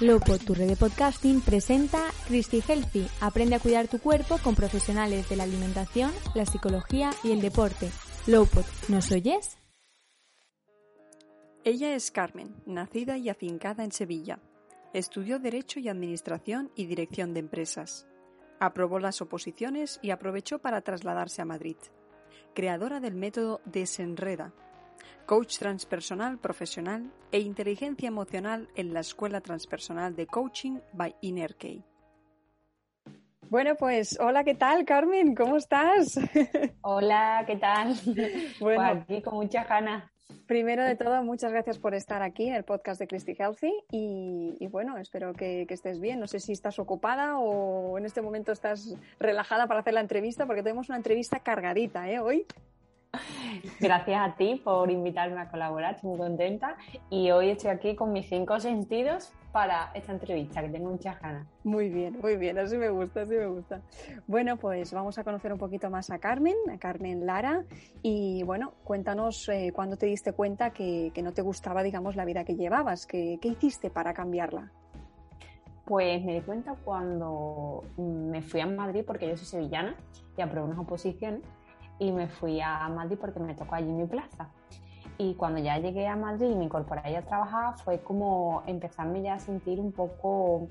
Lopo, tu red de podcasting, presenta Christy Healthy. Aprende a cuidar tu cuerpo con profesionales de la alimentación, la psicología y el deporte. Lowpod, ¿nos oyes? Ella es Carmen, nacida y afincada en Sevilla. Estudió Derecho y Administración y Dirección de Empresas. Aprobó las oposiciones y aprovechó para trasladarse a Madrid. Creadora del método Desenreda, coach transpersonal profesional e inteligencia emocional en la Escuela Transpersonal de Coaching by Inner Bueno, pues hola, ¿qué tal, Carmen? ¿Cómo estás? Hola, ¿qué tal? Bueno, pues aquí con muchas ganas. Primero de todo, muchas gracias por estar aquí en el podcast de Christy Healthy y, bueno, espero que, que, estés bien. No sé si estás ocupada o en este momento estás relajada para hacer la entrevista porque tenemos una entrevista cargadita ¿eh? hoy. Gracias a ti por invitarme a colaborar, estoy muy contenta. Y hoy estoy aquí con mis cinco sentidos para esta entrevista, que tengo muchas ganas. Muy bien, muy bien, así me gusta, así me gusta. Bueno, pues vamos a conocer un poquito más a Carmen, a Carmen Lara. Y bueno, cuéntanos eh, cuándo te diste cuenta que, no te gustaba, digamos, la vida que llevabas. ¿Qué, ¿Qué hiciste para cambiarla? Pues me di cuenta cuando me fui a Madrid, porque yo soy sevillana y aprobé unas oposiciones y me fui a Madrid porque me tocó allí mi plaza. Y cuando ya llegué a Madrid y me incorporé a trabajar, fue como empezarme ya a sentir un poco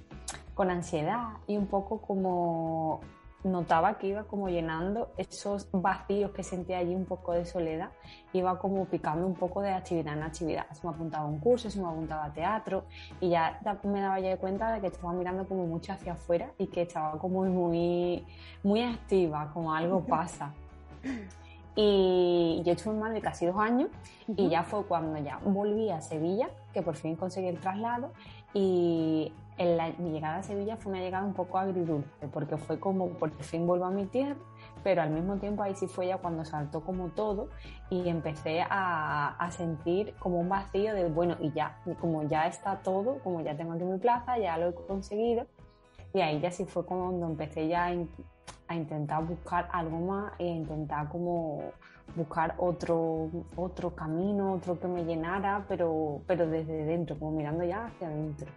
con ansiedad y un poco como notaba que iba como llenando esos vacíos que sentía allí un poco de soledad, iba como picando un poco de actividad en actividad. Se me apuntaba a un curso, se me apuntaba a teatro y ya me daba ya cuenta de que estaba mirando como mucho hacia afuera y que estaba como muy, muy activa, como algo pasa. Y yo estuve en Madrid casi dos años y ya fue cuando ya volví a Sevilla, que por fin conseguí el traslado. Y mi llegada a Sevilla fue una llegada un poco agridulce, porque fue como por fin vuelvo a mi tierra, pero al mismo tiempo ahí sí fue ya cuando saltó como todo y empecé a, a, sentir como un vacío de, bueno, y ya, como ya está todo, como ya tengo aquí mi plaza, ya lo he conseguido, y ahí ya sí fue cuando empecé ya a a intentar buscar algo más e intentar como buscar otro, otro camino, otro que me llenara, pero, pero desde dentro, como mirando ya hacia adentro.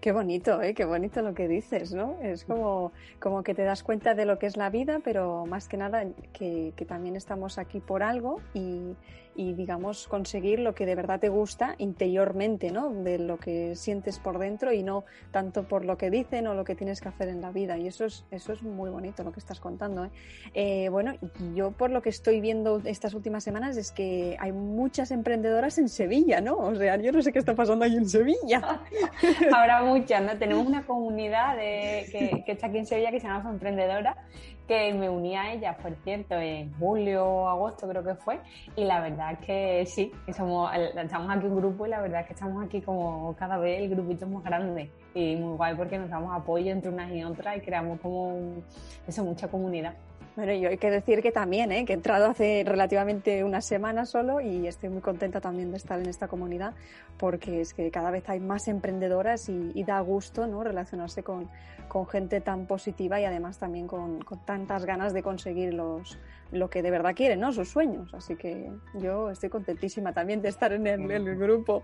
Qué bonito, ¿eh? qué bonito lo que dices, ¿no? Es como, como que te das cuenta de lo que es la vida, pero más que nada que, que también estamos aquí por algo y, y digamos conseguir lo que de verdad te gusta interiormente, ¿no? De lo que sientes por dentro y no tanto por lo que dicen o lo que tienes que hacer en la vida. Y eso es, eso es muy bonito lo que estás contando. ¿eh? Eh, bueno, yo por lo que estoy viendo estas últimas semanas es que hay muchas emprendedoras en Sevilla, ¿no? O sea, yo no sé qué está pasando ahí en Sevilla. Habrá muchas, ¿no? Tenemos una comunidad de, que, que está aquí en Sevilla que se llama Emprendedora que me uní a ella, por cierto, en julio o agosto creo que fue, y la verdad es que sí, somos, estamos aquí un grupo y la verdad es que estamos aquí como cada vez el grupito más grande y muy guay porque nos damos apoyo entre unas y otras y creamos como eso, mucha comunidad. Bueno, yo hay que decir que también, ¿eh? que he entrado hace relativamente una semana solo y estoy muy contenta también de estar en esta comunidad porque es que cada vez hay más emprendedoras y, da gusto ¿no? relacionarse con, con, gente tan positiva y además también con, con, tantas ganas de conseguir los, lo que de verdad quieren, ¿no? sus sueños. Así que yo estoy contentísima también de estar en el, en el grupo.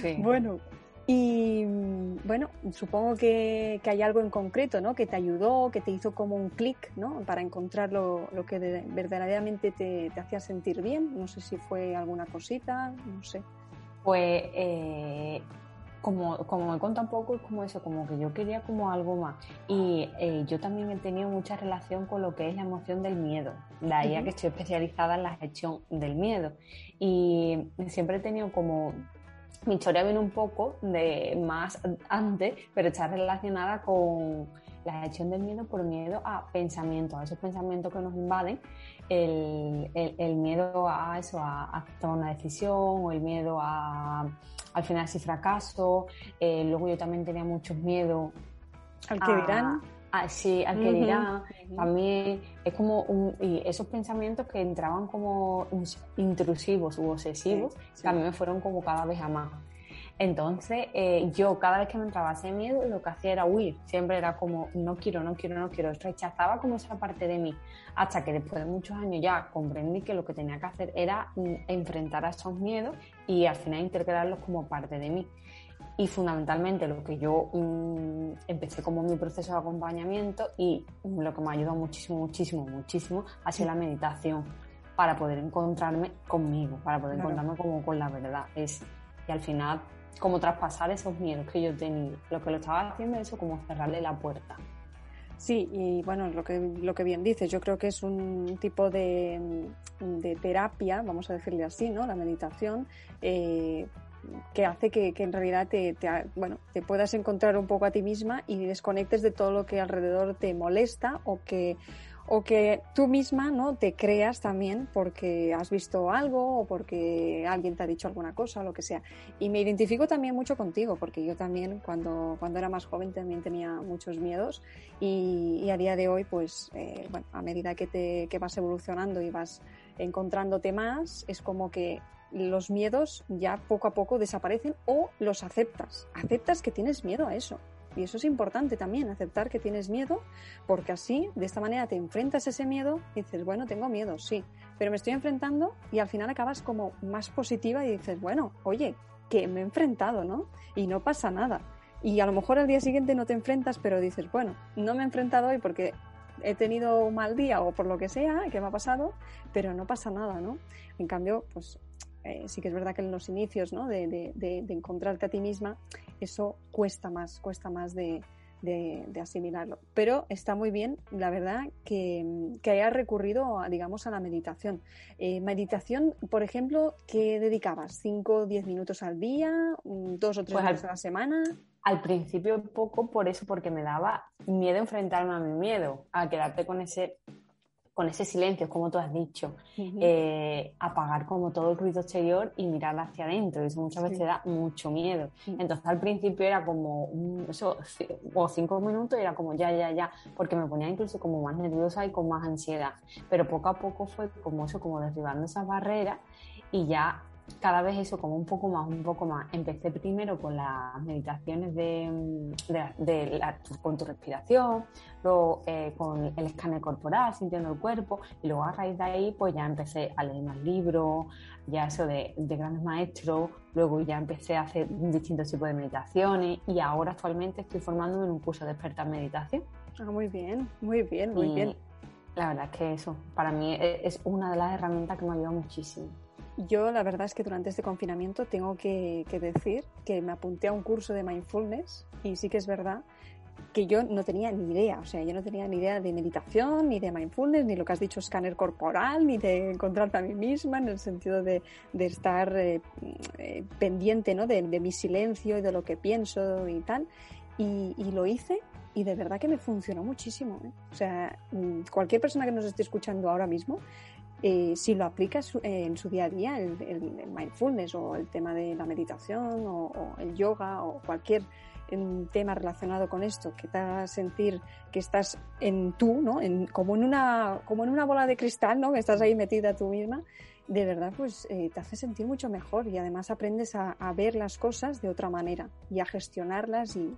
Sí. Bueno, y bueno, supongo que, hay algo en concreto, ¿no? Que te ayudó, que te hizo como un clic, ¿no? Para encontrar lo, que verdaderamente te, hacía sentir bien. No sé si fue alguna cosita, no sé. Pues eh, como, como me cuenta un poco, es como eso, como que yo quería como algo más. Y eh, yo también he tenido mucha relación con lo que es la emoción del miedo. De ahí que estoy especializada en la gestión del miedo. Y siempre he tenido como historia viene un poco de más antes, pero está relacionada con la gestión del miedo por miedo a pensamientos, a esos pensamientos que nos invaden, el, el, miedo a eso, a, tomar una decisión, o el miedo a al final si fracaso. Eh, luego yo también tenía muchos miedos. Al que dirán. Sí, al que dirán. También es como un, y esos pensamientos que entraban como intrusivos u obsesivos, también me fueron como cada vez a más. Entonces, eh, yo cada vez que me entraba ese miedo, lo que hacía era huir. Siempre era como, no quiero, no quiero, no quiero. Rechazaba como esa parte de mí. Hasta que después de muchos años ya comprendí que lo que tenía que hacer era mm, enfrentar a esos miedos y al final integrarlos como parte de mí. Y fundamentalmente lo que yo mm, empecé como mi proceso de acompañamiento y lo que me ha ayudado muchísimo, muchísimo, muchísimo ha sido la meditación para poder encontrarme conmigo, para poder encontrarme como con la verdad. Es, y al final como traspasar esos miedos que yo tenía. Lo que lo estaba haciendo es eso, como cerrarle la puerta. Sí, y bueno, lo que, lo que bien dices, yo creo que es un tipo de, de terapia, vamos a decirle así, ¿no? La meditación, eh, que hace que, que en realidad te, bueno, te puedas encontrar un poco a ti misma y desconectes de todo lo que alrededor te molesta o que, o que tú misma no te creas también porque has visto algo o porque alguien te ha dicho alguna cosa o lo que sea. Y me identifico también mucho contigo porque yo también cuando, cuando era más joven también tenía muchos miedos y, a día de hoy pues eh, a medida que, te, que vas evolucionando y vas encontrándote más es como que los miedos ya poco a poco desaparecen o los aceptas. Aceptas que tienes miedo a eso y eso es importante también, aceptar que tienes miedo, porque así, de esta manera, te enfrentas a ese miedo y dices, bueno, tengo miedo, sí, pero me estoy enfrentando y al final acabas como más positiva y dices, bueno, oye, que me he enfrentado, ¿no? Y no pasa nada. Y a lo mejor al día siguiente no te enfrentas, pero dices, bueno, no me he enfrentado hoy porque he tenido un mal día o por lo que sea que me ha pasado, pero no pasa nada, ¿no? En cambio, pues eh, sí que es verdad que en los inicios ¿no? de, de, encontrarte a ti misma, eso cuesta más, cuesta más de, asimilarlo. Pero está muy bien, la verdad, que, que hayas recurrido, a, digamos, a la meditación. Eh, meditación, por ejemplo, ¿qué dedicabas? ¿5 o 10 minutos al día? ¿Dos o tres pues a la semana? Al principio poco, por eso, porque me daba miedo enfrentarme a mi miedo, a quedarte con ese con ese silencio, como tú has dicho, eh, apagar como todo el ruido exterior y mirar hacia adentro. Eso muchas veces da mucho miedo. Entonces al principio era como, eso, o cinco minutos era como ya, ya, ya, porque me ponía incluso como más nerviosa y con más ansiedad. Pero poco a poco fue como eso, como derribando esas barreras y ya cada vez eso como un poco más, un poco más. Empecé primero con las meditaciones de, de, con tu respiración, luego eh, con el escáner corporal, sintiendo el cuerpo, y luego a raíz de ahí pues ya empecé a leer más libros, ya eso de, de grandes maestros, luego ya empecé a hacer distintos tipos de meditaciones y ahora actualmente estoy formándome en un curso de experta en meditación. Ah, muy bien, muy bien, muy bien. La verdad es que eso para mí e, es una de las herramientas que me ayuda muchísimo. Yo la verdad es que durante este confinamiento tengo que, decir que me apunté a un curso de mindfulness y sí que es verdad que yo no tenía ni idea, o sea, yo no tenía ni idea de meditación, ni de mindfulness, ni lo que has dicho, escáner corporal, ni de encontrarte a mí misma, en el sentido de, estar eh, eh, pendiente ¿no? de, mi silencio y de lo que pienso y tal. Y, lo hice y de verdad que me funcionó muchísimo. ¿eh? O sea, mm, cualquier persona que nos esté escuchando ahora mismo, eh, si lo aplicas en su día a día, el, mindfulness o el tema de la meditación o, el yoga o cualquier em, tema relacionado con esto que te haga sentir que estás en tú, ¿no? En, como, en una, como en una bola de cristal, ¿no? Que estás ahí metida tú misma, de verdad pues eh, te hace sentir mucho mejor y además aprendes a, a, ver las cosas de otra manera y a gestionarlas y,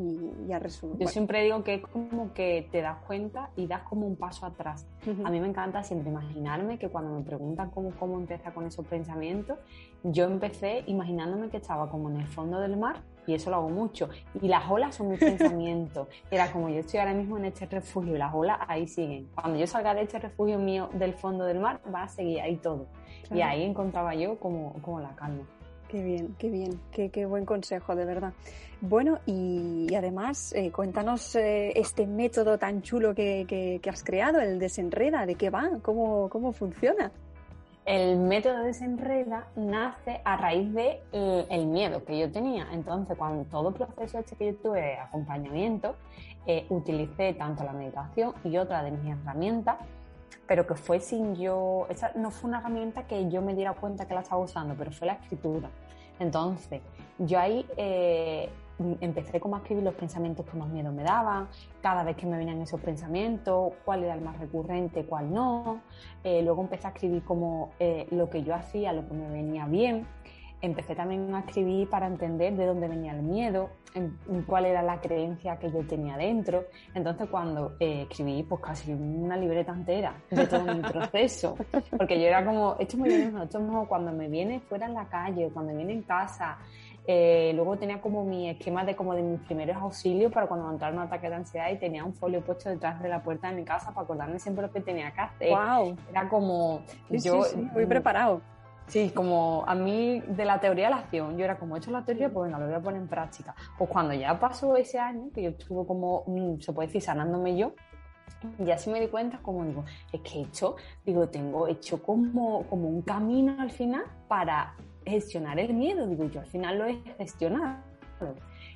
y, a resolver. Yo siempre digo que es como que te das cuenta y das como un paso atrás. A mí me encanta siempre imaginarme que cuando me preguntan cómo, cómo empieza con esos pensamientos, yo empecé imaginándome que estaba como en el fondo del mar y eso lo hago mucho. Y las olas son mis pensamientos. Era como yo estoy ahora mismo en este refugio y las olas ahí siguen. Cuando yo salga de este refugio mío del fondo del mar, va a seguir ahí todo. Y ahí encontraba yo como, como la calma. Qué bien, qué bien, qué, qué buen consejo, de verdad. Bueno, y, además, eh, cuéntanos eh, este método tan chulo que, que, has creado, el desenreda, ¿de qué va? ¿Cómo, cómo funciona? el método desenreda nace a raíz de eh, miedo que yo tenía. Entonces, cuando todo el proceso este que yo tuve de acompañamiento, eh, utilicé tanto la meditación y otra de mis herramientas, pero que fue sin yo, esa no fue una herramienta que yo me diera cuenta que la estaba usando, pero fue la escritura. Entonces, yo ahí eh, empecé como a escribir los pensamientos que más miedo me daban, cada vez que me venían esos pensamientos, cuál era el más recurrente, cuál no. Eh, luego empecé a escribir como eh, lo que yo hacía, lo que me venía bien. Empecé también a escribir para entender de dónde venía el miedo, en, cuál era la creencia que yo tenía dentro. Entonces cuando eh, escribí pues casi una libreta entera de todo mi proceso, porque yo era como, esto es muy bien, esto es mejor cuando me viene fuera en la calle, cuando me viene en casa, eh, luego tenía como mi esquema de como de mis primeros auxilios para cuando me un ataque de ansiedad y tenía un folio puesto detrás de la puerta de mi casa para acordarme siempre lo que tenía que hacer. Wow. Era como yo muy preparado. Sí, como a mí de la teoría de la acción, yo era como he hecho la teoría, pues venga, lo voy a poner en práctica. Pues cuando ya pasó ese año, que yo estuve como, mm, se puede decir, sanándome yo, ya sí me di cuenta, como digo, es que he hecho, digo, tengo hecho como, como un camino al final para gestionar el miedo. Digo, yo al final lo he gestionado.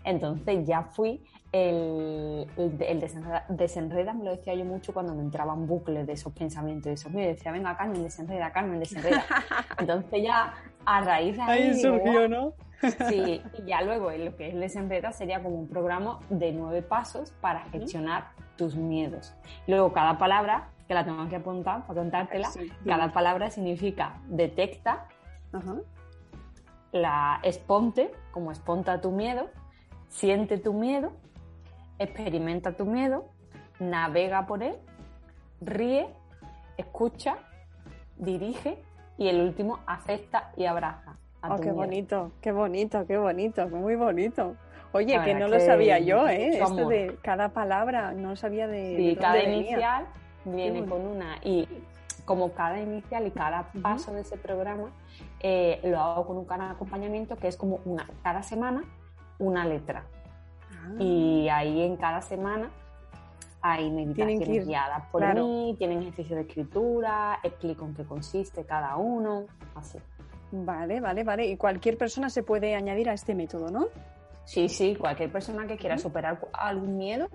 Entonces ya fui, el, el, desenreda, me lo decía yo mucho cuando me entraban bucles de esos pensamientos, de esos miedos. Decía, venga, Carmen, desenreda, Carmen, desenreda. Entonces ya a raíz de ahí. Ahí surgió, ¿no? Sí, y ya luego lo que es desenreda sería como un programa de nueve pasos para gestionar tus miedos. Luego cada palabra, que la tengo que apuntar para contártela, cada palabra significa detecta, Ajá la esponte, como esponta tu miedo, siente tu miedo, experimenta tu miedo, navega por él, ríe, escucha, dirige y el último acepta y abraza. oh, qué bonito, qué bonito, qué bonito, muy bonito. Oye, que no lo sabía yo, ¿eh? Esto de cada palabra, no sabía de. Sí, cada inicial viene con una. Y como cada inicial y cada paso de ese programa eh, lo hago con un canal de acompañamiento que es como una, cada semana una letra. Ah. Y ahí en cada semana hay meditaciones guiadas por mí, tienen ejercicio de escritura, explico en qué consiste cada uno, así. Vale, vale, vale. Y cualquier persona se puede añadir a este método, ¿no? Sí, sí, cualquier persona que quiera superar algún miedo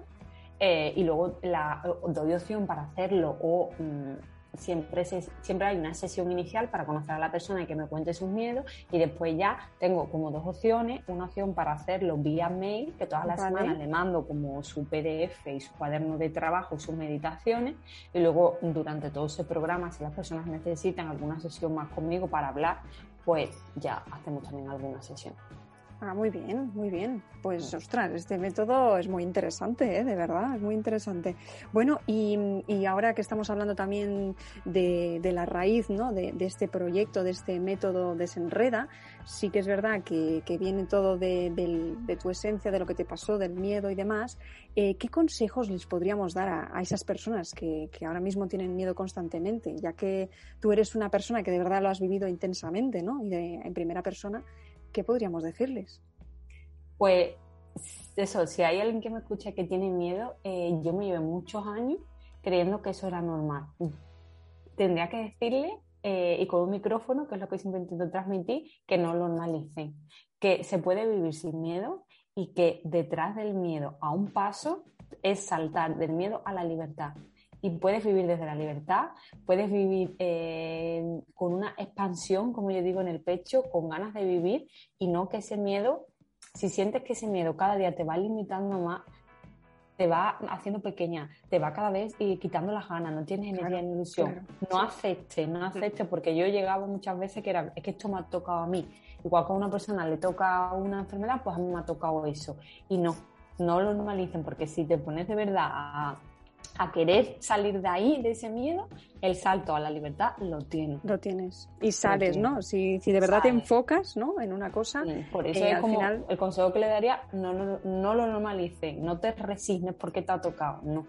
eh, y luego la doy opción para hacerlo o mm, siempre, siempre hay una sesión inicial para conocer a la persona y que me cuente sus miedos y después ya tengo como dos opciones, una opción para hacerlo vía mail, que todas las semanas le mando como su PDF y su cuaderno de trabajo, sus meditaciones y luego durante todo ese programa, si las personas necesitan alguna sesión más conmigo para hablar, pues ya hacemos también alguna sesión. Ah, muy bien, muy bien. Pues, ostras, este método es muy interesante, ¿eh? de verdad, es muy interesante. Bueno, y, ahora que estamos hablando también de, la raíz ¿no? de, este proyecto, de este método Desenreda, sí que es verdad que, viene todo de, tu esencia, de lo que te pasó, del miedo y demás. Eh, ¿Qué consejos les podríamos dar a, esas personas que, que, ahora mismo tienen miedo constantemente? Ya que tú eres una persona que de verdad lo has vivido intensamente, ¿no? Y en primera persona. ¿Qué podríamos decirles? Pues eso, si hay alguien que me escucha que tiene miedo, eh, yo me llevé muchos años creyendo que eso era normal. Tendría que decirle, eh, y con un micrófono, que es lo que siempre intento transmitir, que no lo normalicen, que se puede vivir sin miedo y que detrás del miedo a un paso es saltar del miedo a la libertad y puedes vivir desde la libertad, puedes vivir eh, con una expansión, como yo digo, en el pecho, con ganas de vivir y no que ese miedo, si sientes que ese miedo cada día te va limitando más, te va haciendo pequeña, te va cada vez y quitando las ganas, no tienes energía ni ilusión. no acepte, no acepte, porque yo he llegado muchas veces que era, es que esto me ha tocado a mí. Igual que a una persona le toca una enfermedad, pues a mí me ha tocado eso. Y no, no lo normalicen, porque si te pones de verdad a a querer salir de ahí, de ese miedo, el salto a la libertad lo tienes. Lo tienes. Y sales, ¿no? Si, si de verdad te enfocas ¿no? en una cosa. por eso eh, es como final... el consejo que le daría, no, no, no lo normalices, no te resignes porque te ha tocado, no.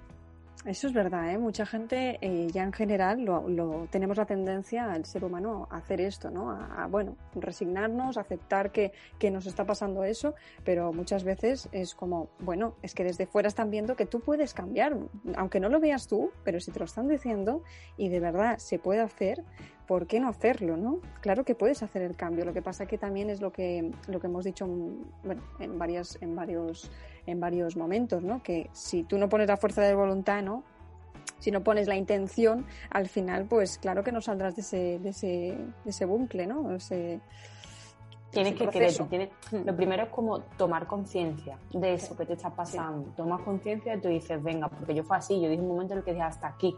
Eso es verdad, ¿eh? mucha gente eh, ya en general lo, tenemos la tendencia al ser humano a hacer esto, ¿no? A, bueno, resignarnos, aceptar que, que, nos está pasando eso, pero muchas veces es como, bueno, es que desde fuera están viendo que tú puedes cambiar, aunque no lo veas tú, pero si te lo están diciendo y de verdad se puede hacer, ¿por qué no hacerlo, no? Claro que puedes hacer el cambio. Lo que pasa que también es lo que, lo que hemos dicho bueno, en, varias, en, varios, en varios momentos, ¿no? Que si tú no pones la fuerza de voluntad, ¿no? Si no pones la intención, al final, pues claro que no saldrás de ese, de ese, de ese bucle, ¿no? Ese, Tienes que querer, mm. lo primero es como tomar conciencia de eso que te está pasando. Tomas conciencia y tú dices, venga, porque yo fue así, yo dije un momento en el que dije hasta aquí.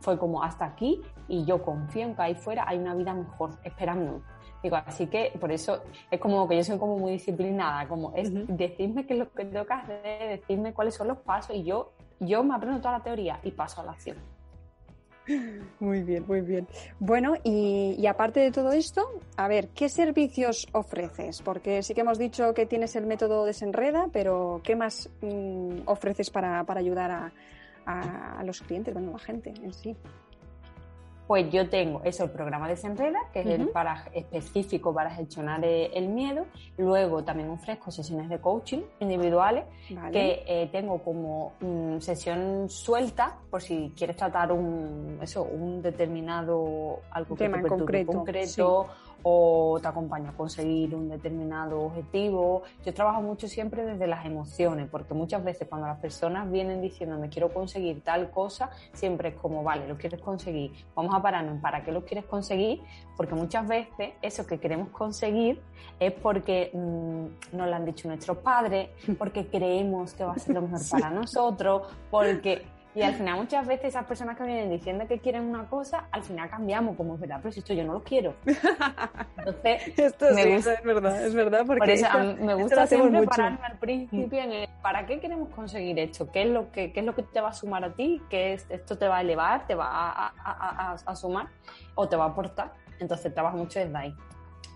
Fue como hasta aquí y yo confío en que ahí fuera hay una vida mejor esperando. Digo, así que por eso es como que yo soy como muy disciplinada, como es decirme qué es lo que tengo que hacer, decirme cuáles son los pasos y yo, yo me aprendo toda la teoría y paso a la acción. Muy bien, muy bien. Bueno, y, aparte de todo esto, a ver, ¿qué servicios ofreces? Porque sí que hemos dicho que tienes el método Desenreda, pero ¿qué más mm, ofreces para, ayudar a, a, los clientes, bueno, a la gente en sí? Pues yo tengo eso, el programa Desenreda, que es el para, específico para gestionar el miedo. Luego también ofrezco sesiones de coaching individuales, que eh, tengo como mm, sesión suelta, por si quieres tratar un, eso, un determinado algo tema concreto, concreto o te acompaño a conseguir un determinado objetivo. Yo trabajo mucho siempre desde las emociones, porque muchas veces cuando las personas vienen diciendo me quiero conseguir tal cosa, siempre es como, vale, lo quieres conseguir, vamos a pararnos para qué lo quieres conseguir, porque muchas veces eso que queremos conseguir es porque mm, nos lo han dicho nuestros padres, porque creemos que va a ser lo mejor para nosotros, porque y al final muchas veces esas personas que vienen diciendo que quieren una cosa, al final cambiamos, como es verdad, pero si esto yo no lo quiero. Entonces, esto me gusta, es verdad, es verdad. Porque por eso me gusta siempre pararme al principio en el, ¿para qué queremos conseguir esto? ¿Qué es lo que, qué es lo que te va a sumar a ti? ¿Qué es, esto te va a elevar? ¿Te va a, a, a sumar? ¿O te va a aportar? Entonces trabajo mucho desde ahí.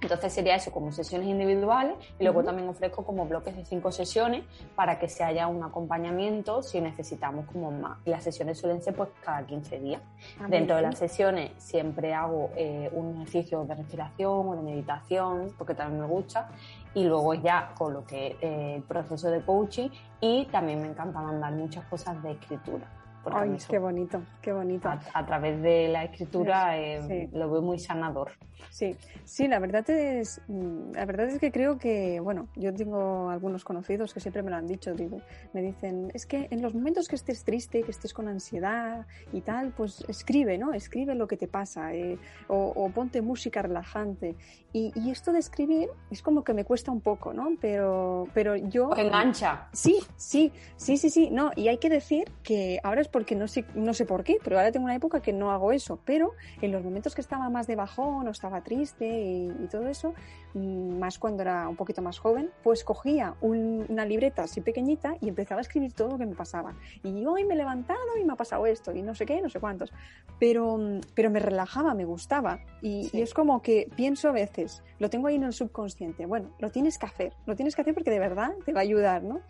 Entonces sería eso, como sesiones individuales y luego también ofrezco como bloques de cinco sesiones para que se haya un acompañamiento si necesitamos como más. Y las sesiones suelen ser pues cada 15 días. Ah, Dentro de las sesiones siempre hago eh, un ejercicio de respiración o de meditación porque también me gusta y luego ya con lo que eh, el proceso de coaching y también me encanta mandar muchas cosas de escritura. Ay, qué bonito, qué bonito. A, través de la escritura eh, lo veo muy sanador. Sí, sí, la verdad es, mm, la verdad es que creo que, bueno, yo tengo algunos conocidos que siempre me lo han dicho, digo, me dicen, es que en los momentos que estés triste, que estés con ansiedad y tal, pues escribe, ¿no? Escribe lo que te pasa eh, o, ponte música relajante. Y, y, esto de escribir es como que me cuesta un poco, ¿no? Pero, pero yo... O engancha. Sí, sí, sí, sí, sí, no, y hay que decir que ahora es porque no sé, no sé por qué, pero ahora tengo una época que no hago eso, pero en los momentos que estaba más de bajón o estaba triste y, todo eso, mm, más cuando era un poquito más joven, pues cogía una libreta así pequeñita y empezaba a escribir todo lo que me pasaba. Y hoy me he levantado y me ha pasado esto y no sé qué, no sé cuántos. Pero, pero me relajaba, me gustaba. Y, y es como que pienso a veces, lo tengo ahí en el subconsciente, bueno, lo tienes que hacer, lo tienes que hacer porque de verdad te va a ayudar, ¿no?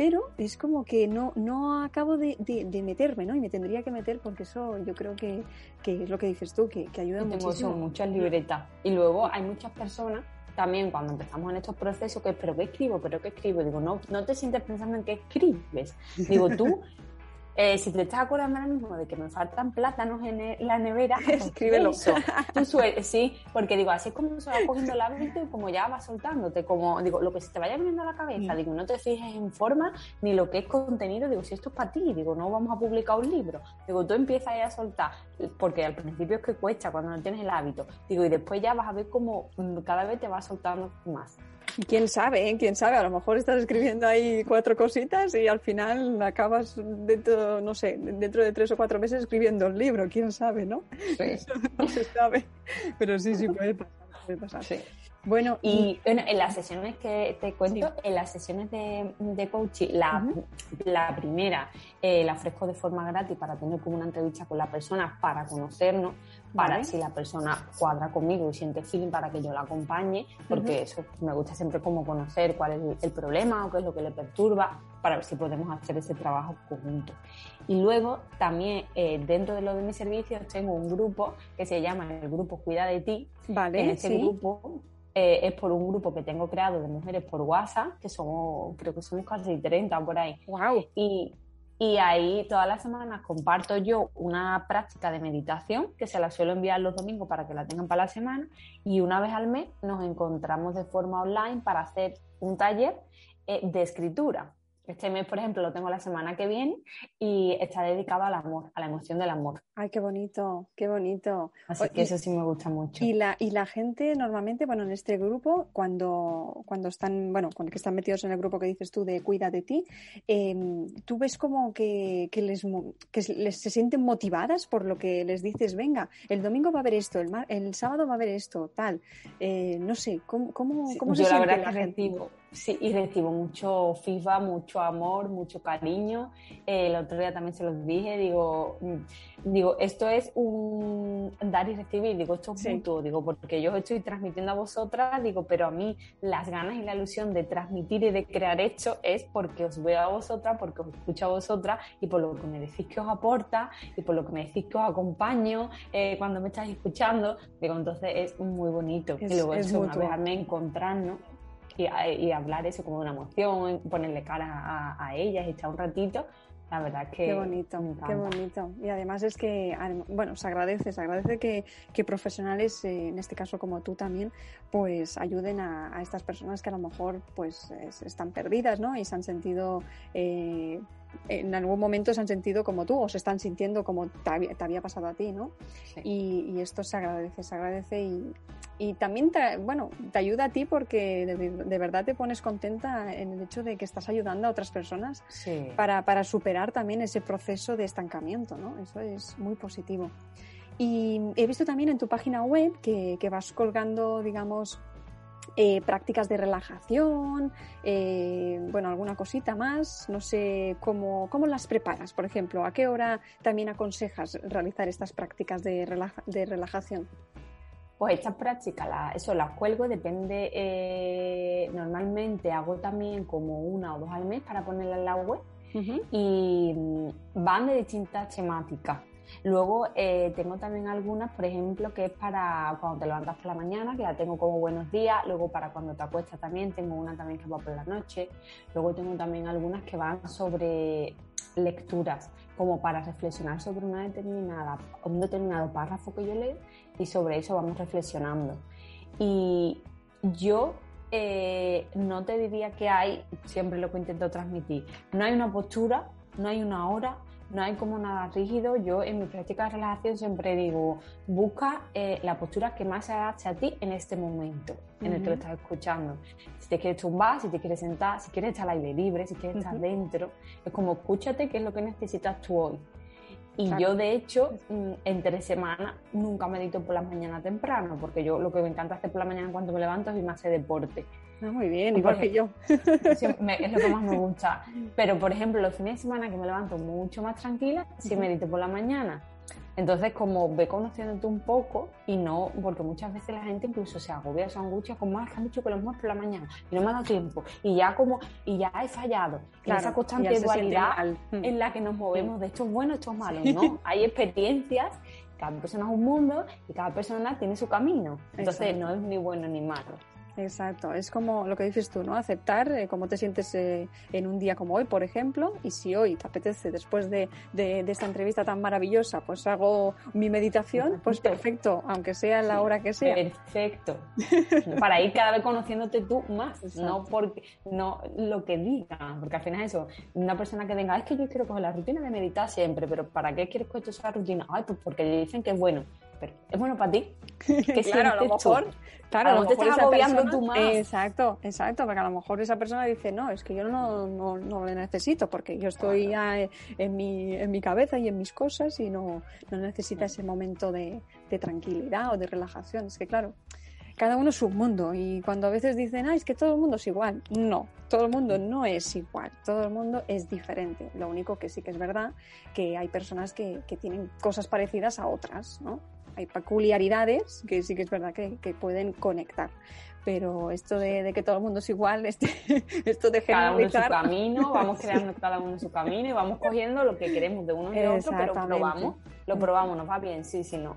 Pero es como que no, no acabo de, de, meterme, ¿no? Y me tendría que meter porque eso yo creo que, que es lo que dices tú, que, que ayuda muchísimo. Tengo muchas libretas. Y luego hay muchas personas también cuando empezamos en estos procesos que, pero ¿qué escribo? ¿Pero qué escribo? Digo, no, no te sientes pensando en qué escribes. Digo, tú eh, si te estás acordando ahora mismo de que me faltan plátanos en la nevera, pues escríbelo. Tú sí, porque digo, así es como se va cogiendo el hábito y como ya va soltándote, como digo, lo que se te vaya viniendo a la cabeza, mm. digo, no te fijes en forma ni lo que es contenido, digo, si esto es para ti, digo, no vamos a publicar un libro, digo, tú empiezas a soltar, porque al principio es que cuesta cuando no tienes el hábito, digo, y después ya vas a ver cómo mm, cada vez te va soltando más. Quién sabe, ¿eh? quién sabe, a lo mejor estás escribiendo ahí cuatro cositas y al final acabas dentro, no sé, dentro de tres o cuatro meses escribiendo un libro, quién sabe, ¿no? Sí. no se sabe, pero sí, sí puede pasar. Puede pasar. Sí. Bueno, y bueno, en las sesiones que te cuento, en las sesiones de, de coaching, la, la primera eh, la ofrezco de forma gratis para tener como una entrevista con la persona para conocernos, para si la persona cuadra conmigo y siente feeling para que yo la acompañe, porque eso me gusta siempre como conocer cuál es el problema o qué es lo que le perturba, para ver si podemos hacer ese trabajo conjunto. Y luego también eh, dentro de lo de mis servicios tengo un grupo que se llama el grupo Cuida de ti. Vale, en ese grupo eh, es por un grupo que tengo creado de mujeres por WhatsApp, que somos, creo que somos casi 30 por ahí. Wow. Y Y ahí todas las semanas comparto yo una práctica de meditación que se la suelo enviar los domingos para que la tengan para la semana y una vez al mes nos encontramos de forma online para hacer un taller eh, de escritura. Este mes, por ejemplo, lo tengo la semana que viene y está dedicado al amor, a la emoción del amor. Ay, qué bonito, qué bonito. Así que eso sí me gusta mucho. Y la, y la gente normalmente, bueno, en este grupo, cuando, cuando están, bueno, cuando están metidos en el grupo que dices tú de cuida de ti, em, tú ves como que, que, les, que les se sienten motivadas por lo que les dices, venga, el domingo va a haber esto, el, el sábado va a haber esto, tal. Eh, no sé, ¿cómo, cómo, cómo se siente la, gente? Sí, y recibo mucho FIFA, mucho amor, mucho cariño. el otro día también se los dije, digo, mm, digo, esto es un dar y recibir, digo, esto es mutuo, digo, porque yo estoy transmitiendo a vosotras, digo, pero a mí las ganas y la ilusión de transmitir y de crear esto es porque os veo a vosotras, porque os escucho a vosotras y por lo que me decís que os aporta y por lo que me decís que os acompaño eh, cuando me estáis escuchando, digo, entonces es muy bonito. y luego es eso, una vez me encontrarnos y, hablar eso como una emoción, ponerle cara a, ellas y echar un ratito, la verdad que qué bonito qué bonito. Y además es que bueno se agradece se agradece que, que profesionales eh, en este caso como tú también pues ayuden a, estas personas que a lo mejor pues están perdidas no y se han sentido eh, en algún momento se han sentido como tú o se están sintiendo como te había, pasado a ti, ¿no? Y, esto se agradece, se agradece y, y también te, bueno, te ayuda a ti porque de, verdad te pones contenta en el hecho de que estás ayudando a otras personas para, para superar también ese proceso de estancamiento, ¿no? Eso es muy positivo. Y he visto también en tu página web que, que vas colgando, digamos, eh, prácticas de relajación, eh, bueno, alguna cosita más, no sé cómo, cómo las preparas, por ejemplo, a qué hora también aconsejas realizar estas prácticas de, relajación. Pues estas prácticas, eso las cuelgo, depende, eh, normalmente hago también como una o dos al mes para ponerla en la web y mm, van de distintas temáticas. Luego eh, tengo también algunas, por ejemplo, que es para cuando te levantas por la mañana, que la tengo como buenos días. Luego para cuando te acuestas también, tengo una también que va por la noche. Luego tengo también algunas que van sobre lecturas, como para reflexionar sobre una determinada, un determinado párrafo que yo leo y sobre eso vamos reflexionando. Y yo eh, no te diría que hay, siempre lo que intento transmitir, no hay una postura, no hay una hora, no hay como nada rígido. Yo en mi práctica de relajación siempre digo, busca eh, la postura que más se adapte a ti en este momento en el que lo estás escuchando. Si te quieres tumbar, si te quieres sentar, si quieres estar al aire libre, si quieres estar dentro, es como escúchate qué es lo que necesitas tú hoy. Y yo, de hecho, mm, entre semanas nunca medito por las mañanas temprano, porque yo lo que me encanta hacer por la mañana cuando me levanto es irme a hacer deporte. Ah, muy bien, igual que yo. es lo que más me gusta. Pero, por ejemplo, los fines de semana que me levanto mucho más tranquila, si medito por la mañana. Entonces, como ve conociéndote un poco y no, porque muchas veces la gente incluso se agobia, se angustia con más que han dicho que los muestro por la mañana y no me ha dado tiempo y ya como, y ya he fallado. Claro, esa constante dualidad mm. en la que nos movemos de esto es bueno, esto es malo, ¿no? Hay experiencias, cada persona es un mundo y cada persona tiene su camino. Entonces, no es ni bueno ni malo. Exacto, es como lo que dices tú, ¿no? Aceptar eh, cómo te sientes eh, en un día como hoy, por ejemplo, y si hoy te apetece, después de, de, esta entrevista tan maravillosa, pues hago mi meditación, pues perfecto, aunque sea la hora que sea. Perfecto. Para ir cada vez conociéndote tú más, no porque no lo que digan, porque al final eso, una persona que venga, es que yo quiero coger la rutina de meditar siempre, pero ¿para qué quieres coger esa rutina? Ay, pues porque dicen que es bueno pero es bueno para ti. ¿Qué claro, a lo mejor, claro, a lo mejor te estás agobiando tú más. Exacto, exacto, porque a lo mejor esa persona dice, no, es que yo no, no, no le necesito, porque yo estoy ya en mi, en mi cabeza y en mis cosas y no, no necesita ese momento de, de tranquilidad o de relajación. Es que claro, cada uno es su mundo y cuando a veces dicen, ah, es que todo el mundo es igual, no, todo el mundo no es igual, todo el mundo es diferente. Lo único que sí que es verdad que hay personas que, que tienen cosas parecidas a otras, ¿no? Hay peculiaridades que sí que es verdad que, pueden conectar. Pero esto de, que todo el mundo es igual, este, esto de Cada uno su camino, vamos creando cada uno su camino y vamos cogiendo lo que queremos de uno y de otro, pero probamos, lo probamos, nos va bien, sí, sí, no.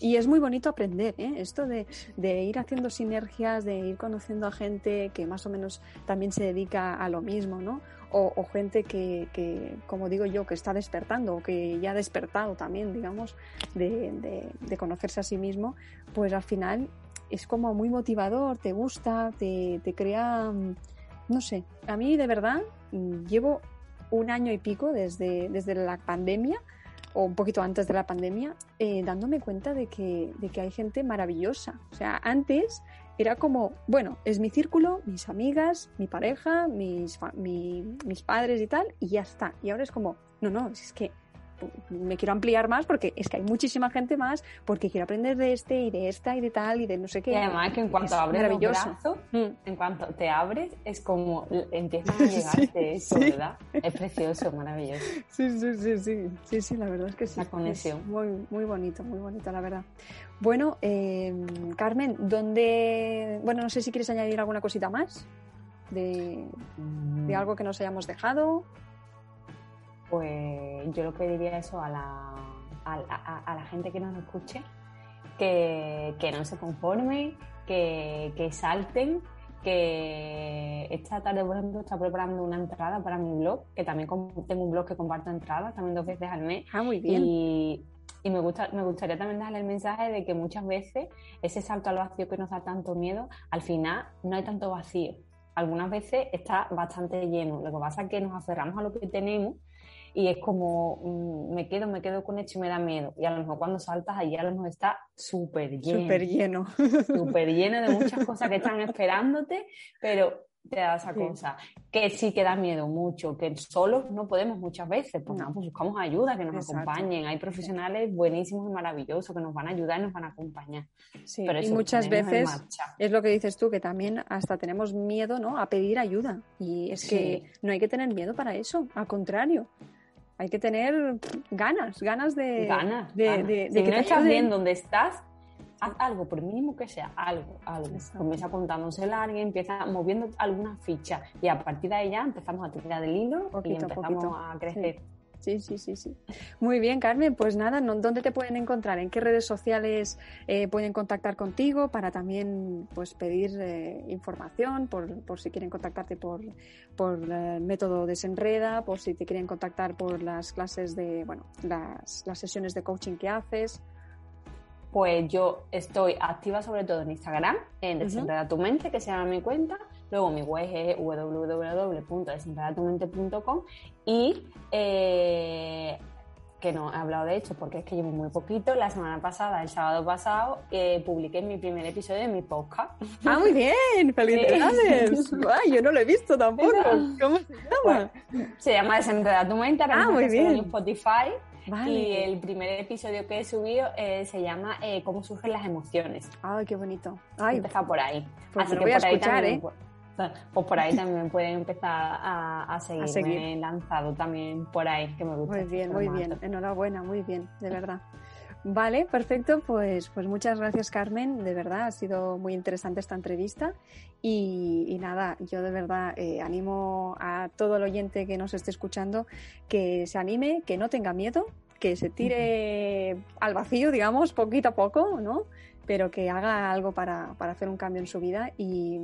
Y es muy bonito aprender, ¿eh? esto de, de, ir haciendo sinergias, de ir conociendo a gente que más o menos también se dedica a lo mismo, ¿no? O, gente que, que, como digo yo, que está despertando o que ya ha despertado también, digamos, de, de, conocerse a sí mismo, pues al final es como muy motivador, te gusta, te, te crea, no sé, a mí de verdad mm, llevo un año y pico desde, desde la pandemia o un poquito antes de la pandemia, eh, dándome cuenta de que, de que hay gente maravillosa. O sea, antes era como, bueno, es mi círculo, mis amigas, mi pareja, mis, mis padres y tal, y ya está. Y ahora es como, no, no, es que me quiero ampliar más porque es que hay muchísima gente más, porque quiero aprender de este y de esta y de tal y de no sé qué. Y además que en cuanto abres los brazos, mm. en cuanto te abres, es como empiezan a llegarte eso, ¿verdad? Es precioso, maravilloso. Sí, sí, sí, sí, sí, sí, la verdad es que sí. La conexión. muy, muy bonito, muy bonito, la verdad. Bueno, em, Carmen, ¿dónde, bueno, no sé si quieres añadir alguna cosita más de, de mm. algo que nos hayamos dejado pues yo lo que diría eso a la, a, la gente que nos escuche, que, no se conformen, que, salten, que esta tarde, por ejemplo, está preparando una entrada para mi blog, que también tengo un blog que comparto entradas, también dos veces al mes. Ah, muy bien. Y, me, gusta, me gustaría también darle el mensaje de que muchas veces ese salto al vacío que nos da tanto miedo, al final no hay tanto vacío. Algunas veces está bastante lleno. Lo que pasa es que nos aferramos a lo que tenemos y es como mm, me quedo, me quedo con esto y me da miedo. Y a lo mejor cuando saltas allí a lo mejor está súper lleno. Súper lleno. Súper lleno de muchas cosas que están esperándote, pero te da esa cosa. Que sí que da miedo mucho, que solos no podemos muchas veces, pues, pues buscamos ayuda, que nos acompañen. Hay profesionales buenísimos y maravillosos que nos van a ayudar y nos van a acompañar. Sí, y muchas veces es lo que dices tú, que también hasta tenemos miedo ¿no? a pedir ayuda. Y es que no hay que tener miedo para eso, al contrario hay que tener ganas, ganas de... Ganas. De, si que no estás bien donde estás, haz algo, por mínimo que sea, algo, algo. Comienza contándose a alguien, empieza moviendo alguna ficha y a partir de ahí ya empezamos a tirar del hilo y empezamos a crecer. Sí, sí, sí, sí. Muy bien, Carmen. Pues nada, ¿dónde te pueden encontrar? ¿En qué redes sociales eh, pueden contactar contigo para también pues pedir eh, información por, por, si quieren contactarte por, por el método Desenreda, por si te quieren contactar por las clases de, bueno, las, las sesiones de coaching que haces? Pues yo estoy activa sobre todo en Instagram, en Desenreda tu mente, que se llama mi cuenta, Luego mi web es www.desenredatumente.com y eh, que no he hablado de hecho porque es que llevo muy poquito. La semana pasada, el sábado pasado, eh, publiqué mi primer episodio de mi podcast. ¡Ah, muy bien! ¡Felicidades! yo no lo he visto tampoco. ¿Cómo se llama? se llama Desenredar tu mente. ah, muy bien. En Spotify. Y el primer episodio que he subido eh, se llama Cómo surgen las emociones. ¡Ay, qué bonito! Ay, Empieza por ahí. Pues Así que voy a escuchar, ¿eh? Pues por ahí también pueden empezar a, seguirme. He lanzado también por ahí, que me gusta. Muy bien, muy bien. Enhorabuena, muy bien, de verdad. Vale, perfecto. Pues, pues muchas gracias, Carmen. De verdad, ha sido muy interesante esta entrevista. Y, nada, yo de verdad eh, animo a todo el oyente que nos esté escuchando que se anime, que no tenga miedo, que se tire al vacío, digamos, poquito a poco, ¿no? Pero que haga algo para, para hacer un cambio en su vida y,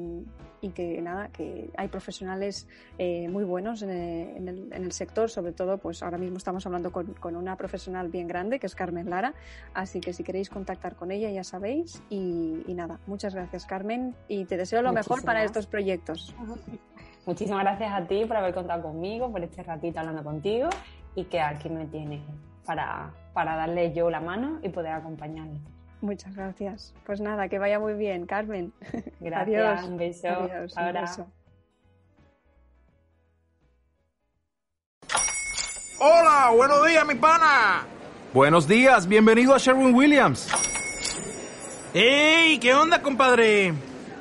y, que nada, que hay profesionales eh, muy buenos en el, en, el, sector, sobre todo, pues ahora mismo estamos hablando con, con, una profesional bien grande, que es Carmen Lara, así que si queréis contactar con ella ya sabéis. Y, y nada, muchas gracias Carmen. Y te deseo lo mejor para estos proyectos. Muchísimas gracias a ti por haber contado conmigo, por este ratito hablando contigo. Y que aquí me tienes para, para darle yo la mano y poder acompañarle. Muchas gracias. Pues nada, que vaya muy bien, Carmen. Gracias, un beso. Ahora. Hola, buenos días, mi pana. Buenos días, bienvenido a Sherwin Williams. ¡Ey! ¿Qué onda, compadre?